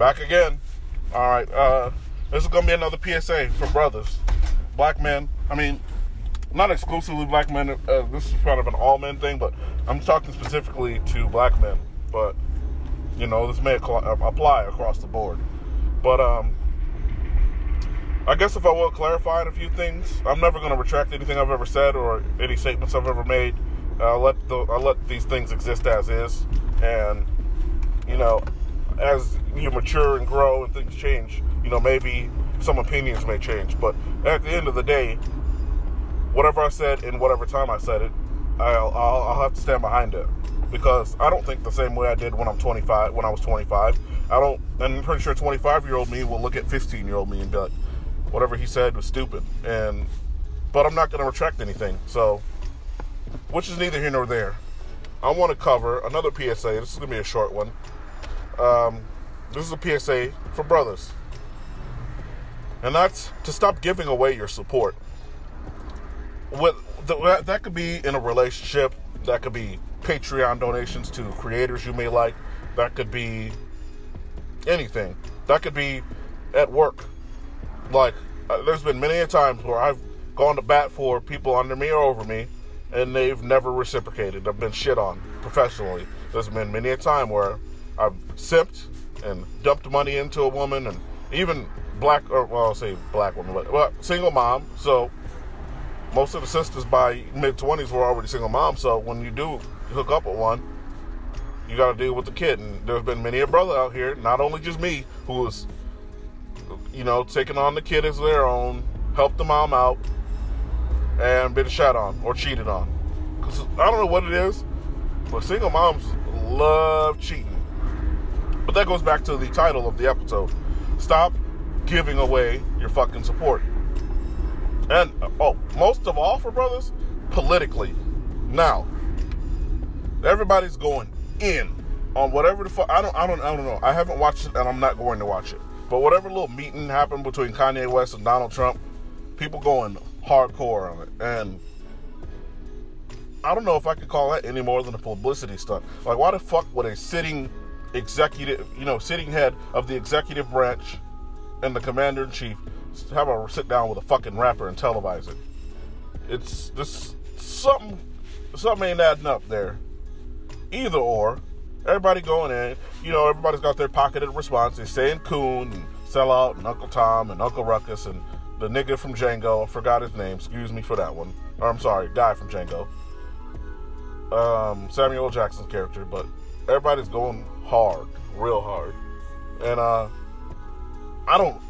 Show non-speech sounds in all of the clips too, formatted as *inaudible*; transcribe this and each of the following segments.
Back again. All right. Uh, this is gonna be another PSA for brothers, black men. I mean, not exclusively black men. Uh, this is kind of an all men thing, but I'm talking specifically to black men. But you know, this may apply across the board. But um, I guess if I will clarify a few things, I'm never to retract anything I've ever said or any statements I've ever made. I'll let the I let these things exist as is, and you know, as you mature and grow and things change, you know, maybe some opinions may change. But at the end of the day, whatever I said in whatever time I said it, I'll, I'll, I'll have to stand behind it because I don't think the same way I did when I'm 25. When I was 25, I don't. And I'm pretty sure 25 year old me will look at 15 year old me and be like, whatever he said was stupid. And but I'm not going to retract anything. So, which is neither here nor there. I want to cover another PSA. This is going to be a short one. Um, this is a PSA for brothers, and that's to stop giving away your support. With the, that could be in a relationship. That could be Patreon donations to creators you may like. That could be anything. That could be at work. Like, uh, there's been many a times where I've gone to bat for people under me or over me, and they've never reciprocated. I've been shit on professionally. There's been many a time where I've simped and dumped money into a woman, and even black, or well, I'll say black woman, but well, single mom. So most of the sisters by mid 20s were already single moms. So when you do hook up with one, you got to deal with the kid. And there's been many a brother out here, not only just me, who was, you know, taking on the kid as their own, helped the mom out, and been shot on or cheated on. Because I don't know what it is, but single moms love cheating. But that goes back to the title of the episode. Stop giving away your fucking support. And, uh, oh, most of all for brothers, politically. Now, everybody's going in on whatever the fuck. I don't, I don't, I don't know. I haven't watched it, and I'm not going to watch it. But whatever little meeting happened between Kanye West and Donald Trump, people going hardcore on it, and I don't know if I could call that any more than a publicity stunt. Like, why the fuck would a sitting executive, you know, sitting head of the executive branch and the commander in chief have a sit down with a fucking rapper and televise it? It's this something, something ain't adding up there. Either or, everybody going in, you know, everybody's got their pocketed response. They're saying Coon and Sellout and Uncle Tom and Uncle Ruckus and the nigga from Django. I forgot his name. Excuse me for that one. Or I'm sorry, guy from Django. Um, Samuel Jackson's character, but everybody's going hard, real hard. And uh, I don't,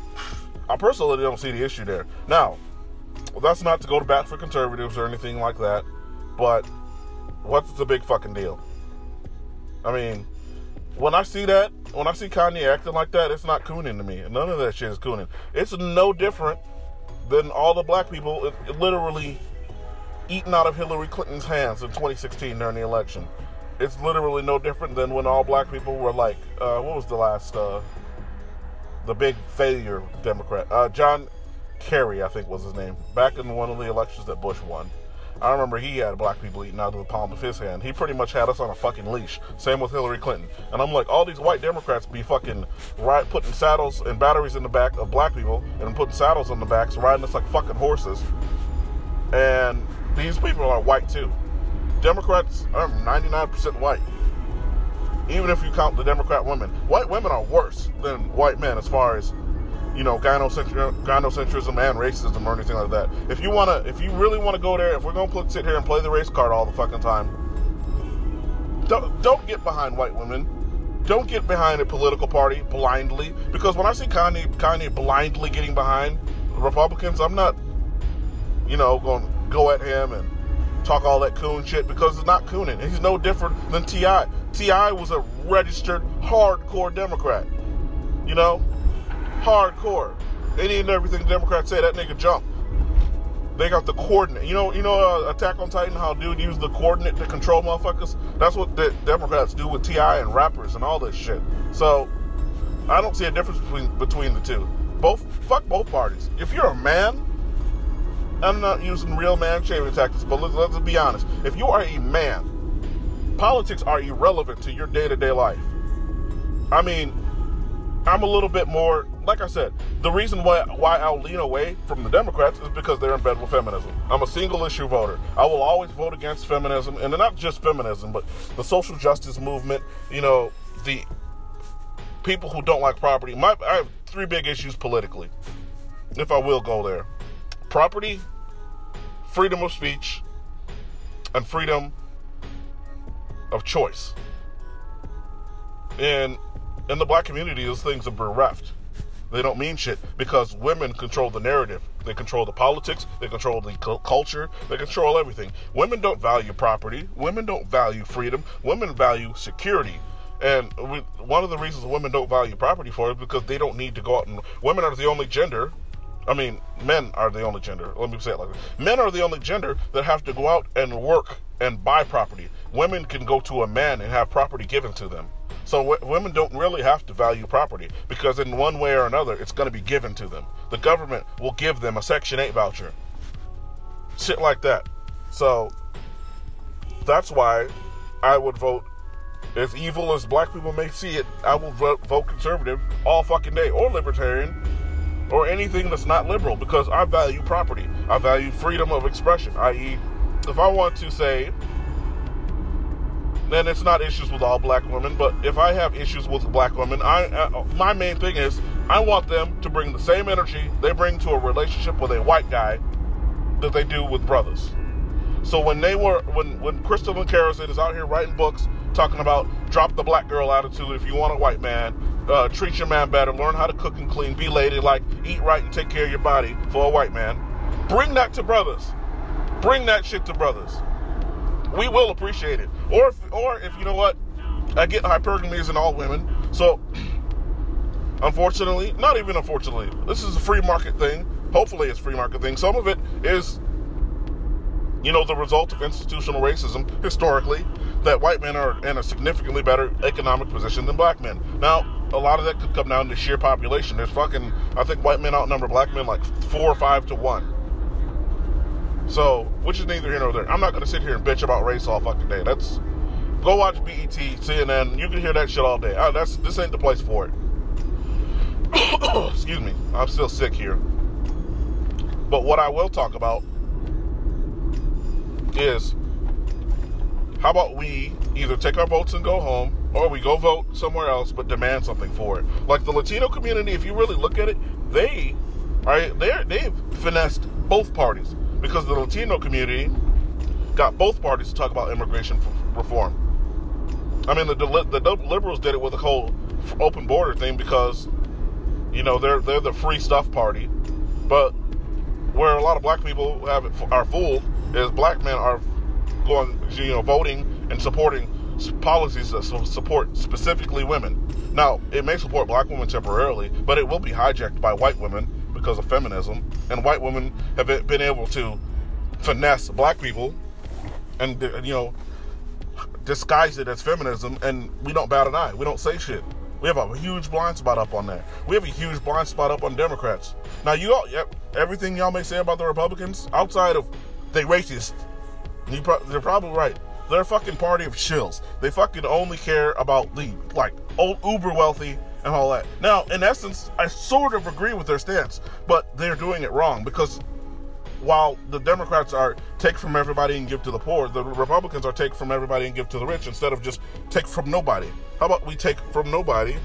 I personally don't see the issue there. Now, that's not to go to bat for conservatives or anything like that, but what's the big fucking deal? I mean, when I see that, when I see Kanye acting like that, it's not cooning to me. None of that shit is cooning. It's no different than all the black people it, it literally eaten out of Hillary Clinton's hands in 2016 during the election. It's literally no different than when all black people were like, uh, what was the last, uh, the big failure Democrat? Uh, John Kerry, I think was his name, back in one of the elections that Bush won. I remember he had black people eating out of the palm of his hand. He pretty much had us on a fucking leash. Same with Hillary Clinton. And I'm like, all these white Democrats be fucking right putting saddles and batteries in the back of black people and putting saddles on the backs, riding us like fucking horses. And these people are white too. Democrats are 99% white. Even if you count the Democrat women, white women are worse than white men as far as you know, gynocentrism, and racism or anything like that. If you wanna, if you really want to go there, if we're gonna sit here and play the race card all the fucking time, don't, don't get behind white women. Don't get behind a political party blindly. Because when I see Kanye, Kanye blindly getting behind Republicans, I'm not, you know, going to go at him and talk all that coon shit because it's not cooning. He's no different than T.I. T.I. was a registered hardcore Democrat. You know, hardcore. Any and everything the Democrats say, that nigga jump. They got the coordinate. You know, you know, uh, Attack on Titan, how dude used the coordinate to control motherfuckers. That's what the Democrats do with T.I. and rappers and all this shit. So, I don't see a difference between between the two. Both fuck both parties. If you're a man, I'm not using real man shaving tactics, but let's, let's be honest. If you are a man, politics are irrelevant to your day to day life. I mean, I'm a little bit more, like I said, the reason why why I'll lean away from the Democrats is because they're in bed with feminism. I'm a single issue voter. I will always vote against feminism, and not just feminism, but the social justice movement. You know, the people who don't like property. My I have three big issues politically, if I will go there: property, freedom of speech, and freedom of choice. And in the black community, those things are bereft. They don't mean shit because women control the narrative. They control the politics. They control the culture. They control everything. Women don't value property. Women don't value freedom. Women value security. And we, one of the reasons women don't value property for is because they don't need to go out and. Women are the only gender. I mean, men are the only gender. Let me say it like this. Men are the only gender that have to go out and work and buy property. Women can go to a man and have property given to them. So w- women don't really have to value property because in one way or another, it's going to be given to them. The government will give them a Section 8 voucher. Shit like that. So that's why I would vote as evil as black people may see it, I will vote, vote conservative all fucking day or libertarian or anything that's not liberal because I value property. I value freedom of expression, i.e., if I want to say then it's not issues with all black women. But if I have issues with black women, I uh, my main thing is I want them to bring the same energy they bring to a relationship with a white guy that they do with brothers. So when they were when when Christelyn Karazin is out here writing books talking about drop the black girl attitude if you want a white man, uh, treat your man better, learn how to cook and clean, be ladylike, eat right and take care of your body for a white man. Bring that to brothers. Bring that shit to brothers we will appreciate it. Or if, or if you know what, I get hypergamy is in all women. So, *clears throat* unfortunately, not even unfortunately, this is a free market thing. Hopefully, it's free market thing. Some of it is, you know, the result of institutional racism historically. That white men are in a significantly better economic position than black men. Now, a lot of that could come down to sheer population. There's fucking, I think white men outnumber black men like four or five to one. So, which is neither here nor there. I'm not going to sit here and bitch about race all fucking day. That's go watch BET, CNN. You can hear that shit all day. I, that's this ain't the place for it. *coughs* Excuse me. I'm still sick here. But what I will talk about is how about we either take our votes and go home or we go vote somewhere else but demand something for it. Like the Latino community, if you really look at it, they are they they've finessed both parties because the Latino community got both parties to talk about immigration reform. I mean, the, the, liberals did it with the whole open border thing because, you know, they're they're the free stuff party, but where a lot of black people have are fooled is black men are going, you know, voting and supporting policies that support specifically women. Now, it may support black women temporarily, but it will be hijacked by white women because of feminism, and white women have been able to finesse black people and uh, you know disguise it as feminism, and we don't bat an eye. We don't say shit. We have a huge blind spot up on that. We have a huge blind spot up on Democrats. Now, you all, yep, everything y'all may say about the Republicans, outside of they racist, pro- they're probably right. They're a fucking party of shills. They fucking only care about the like old uber wealthy and all that. Now, in essence, I sort of agree with their stance, but they're doing it wrong because while the Democrats are take from everybody and give to the poor, the Republicans are take from everybody and give to the rich instead of just take from nobody. How about we take from nobody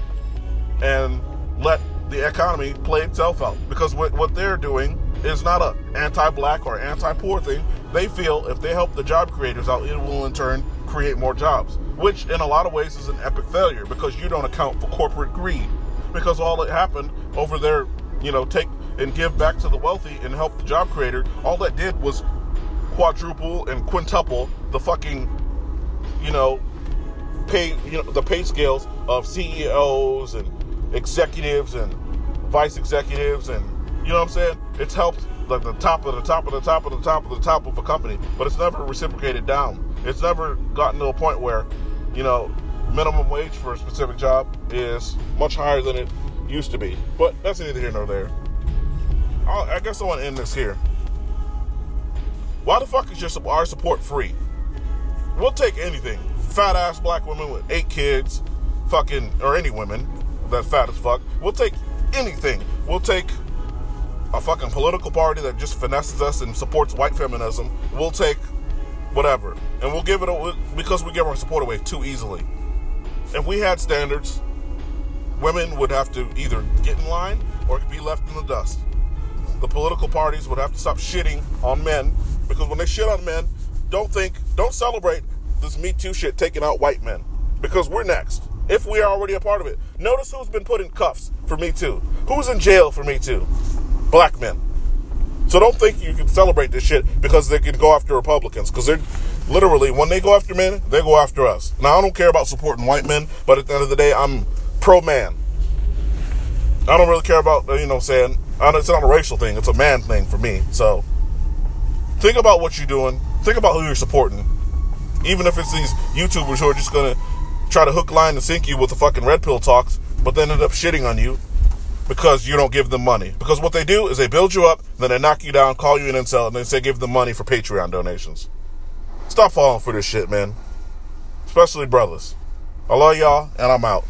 and let the economy play itself out? Because what, what they're doing is not a anti-black or anti-poor thing. They feel if they help the job creators out, it will in turn create more jobs which in a lot of ways is an epic failure because you don't account for corporate greed. Because all that happened over there, you know, take and give back to the wealthy and help the job creator, all that did was quadruple and quintuple the fucking, you know, pay, you know, the pay scales of CEOs and executives and vice executives and, you know what I'm saying? It's helped like the top of the top of the top of the top of the top of a company, but it's never reciprocated down. It's never gotten to a point where you know, minimum wage for a specific job is much higher than it used to be. But that's neither here nor there. I'll, i guess I want to end this here. Why the fuck is your our support free? We'll take anything. Fat ass black women with eight kids, fucking, or any women, that fat as fuck. We'll take anything. We'll take a fucking political party that just finesses us and supports white feminism. We'll take whatever, and we'll give it a, because we give our support away too easily. If we had standards, women would have to either get in line or be left in the dust. The political parties would have to stop shitting on men because when they shit on men, don't think, don't celebrate this Me Too shit taking out white men because we're next. If we are already a part of it, notice who's been put in cuffs for Me Too. Who's in jail for Me Too? Black men. So don't think you can celebrate this shit because they can go after Republicans because they're literally when they go after men, they go after us. Now I don't care about supporting white men, but at the end of the day, I'm pro man. I don't really care about you know saying it's not a racial thing; it's a man thing for me. So think about what you're doing. Think about who you're supporting. Even if it's these YouTubers who are just gonna try to hook, line, and sink you with the fucking red pill talks, but then end up shitting on you because you don't give them money. Because what they do is they build you up, then they knock you down, call you an incel, and then say give them money for Patreon donations. Stop falling for this shit, man. Especially brothers. I love y'all, and I'm out.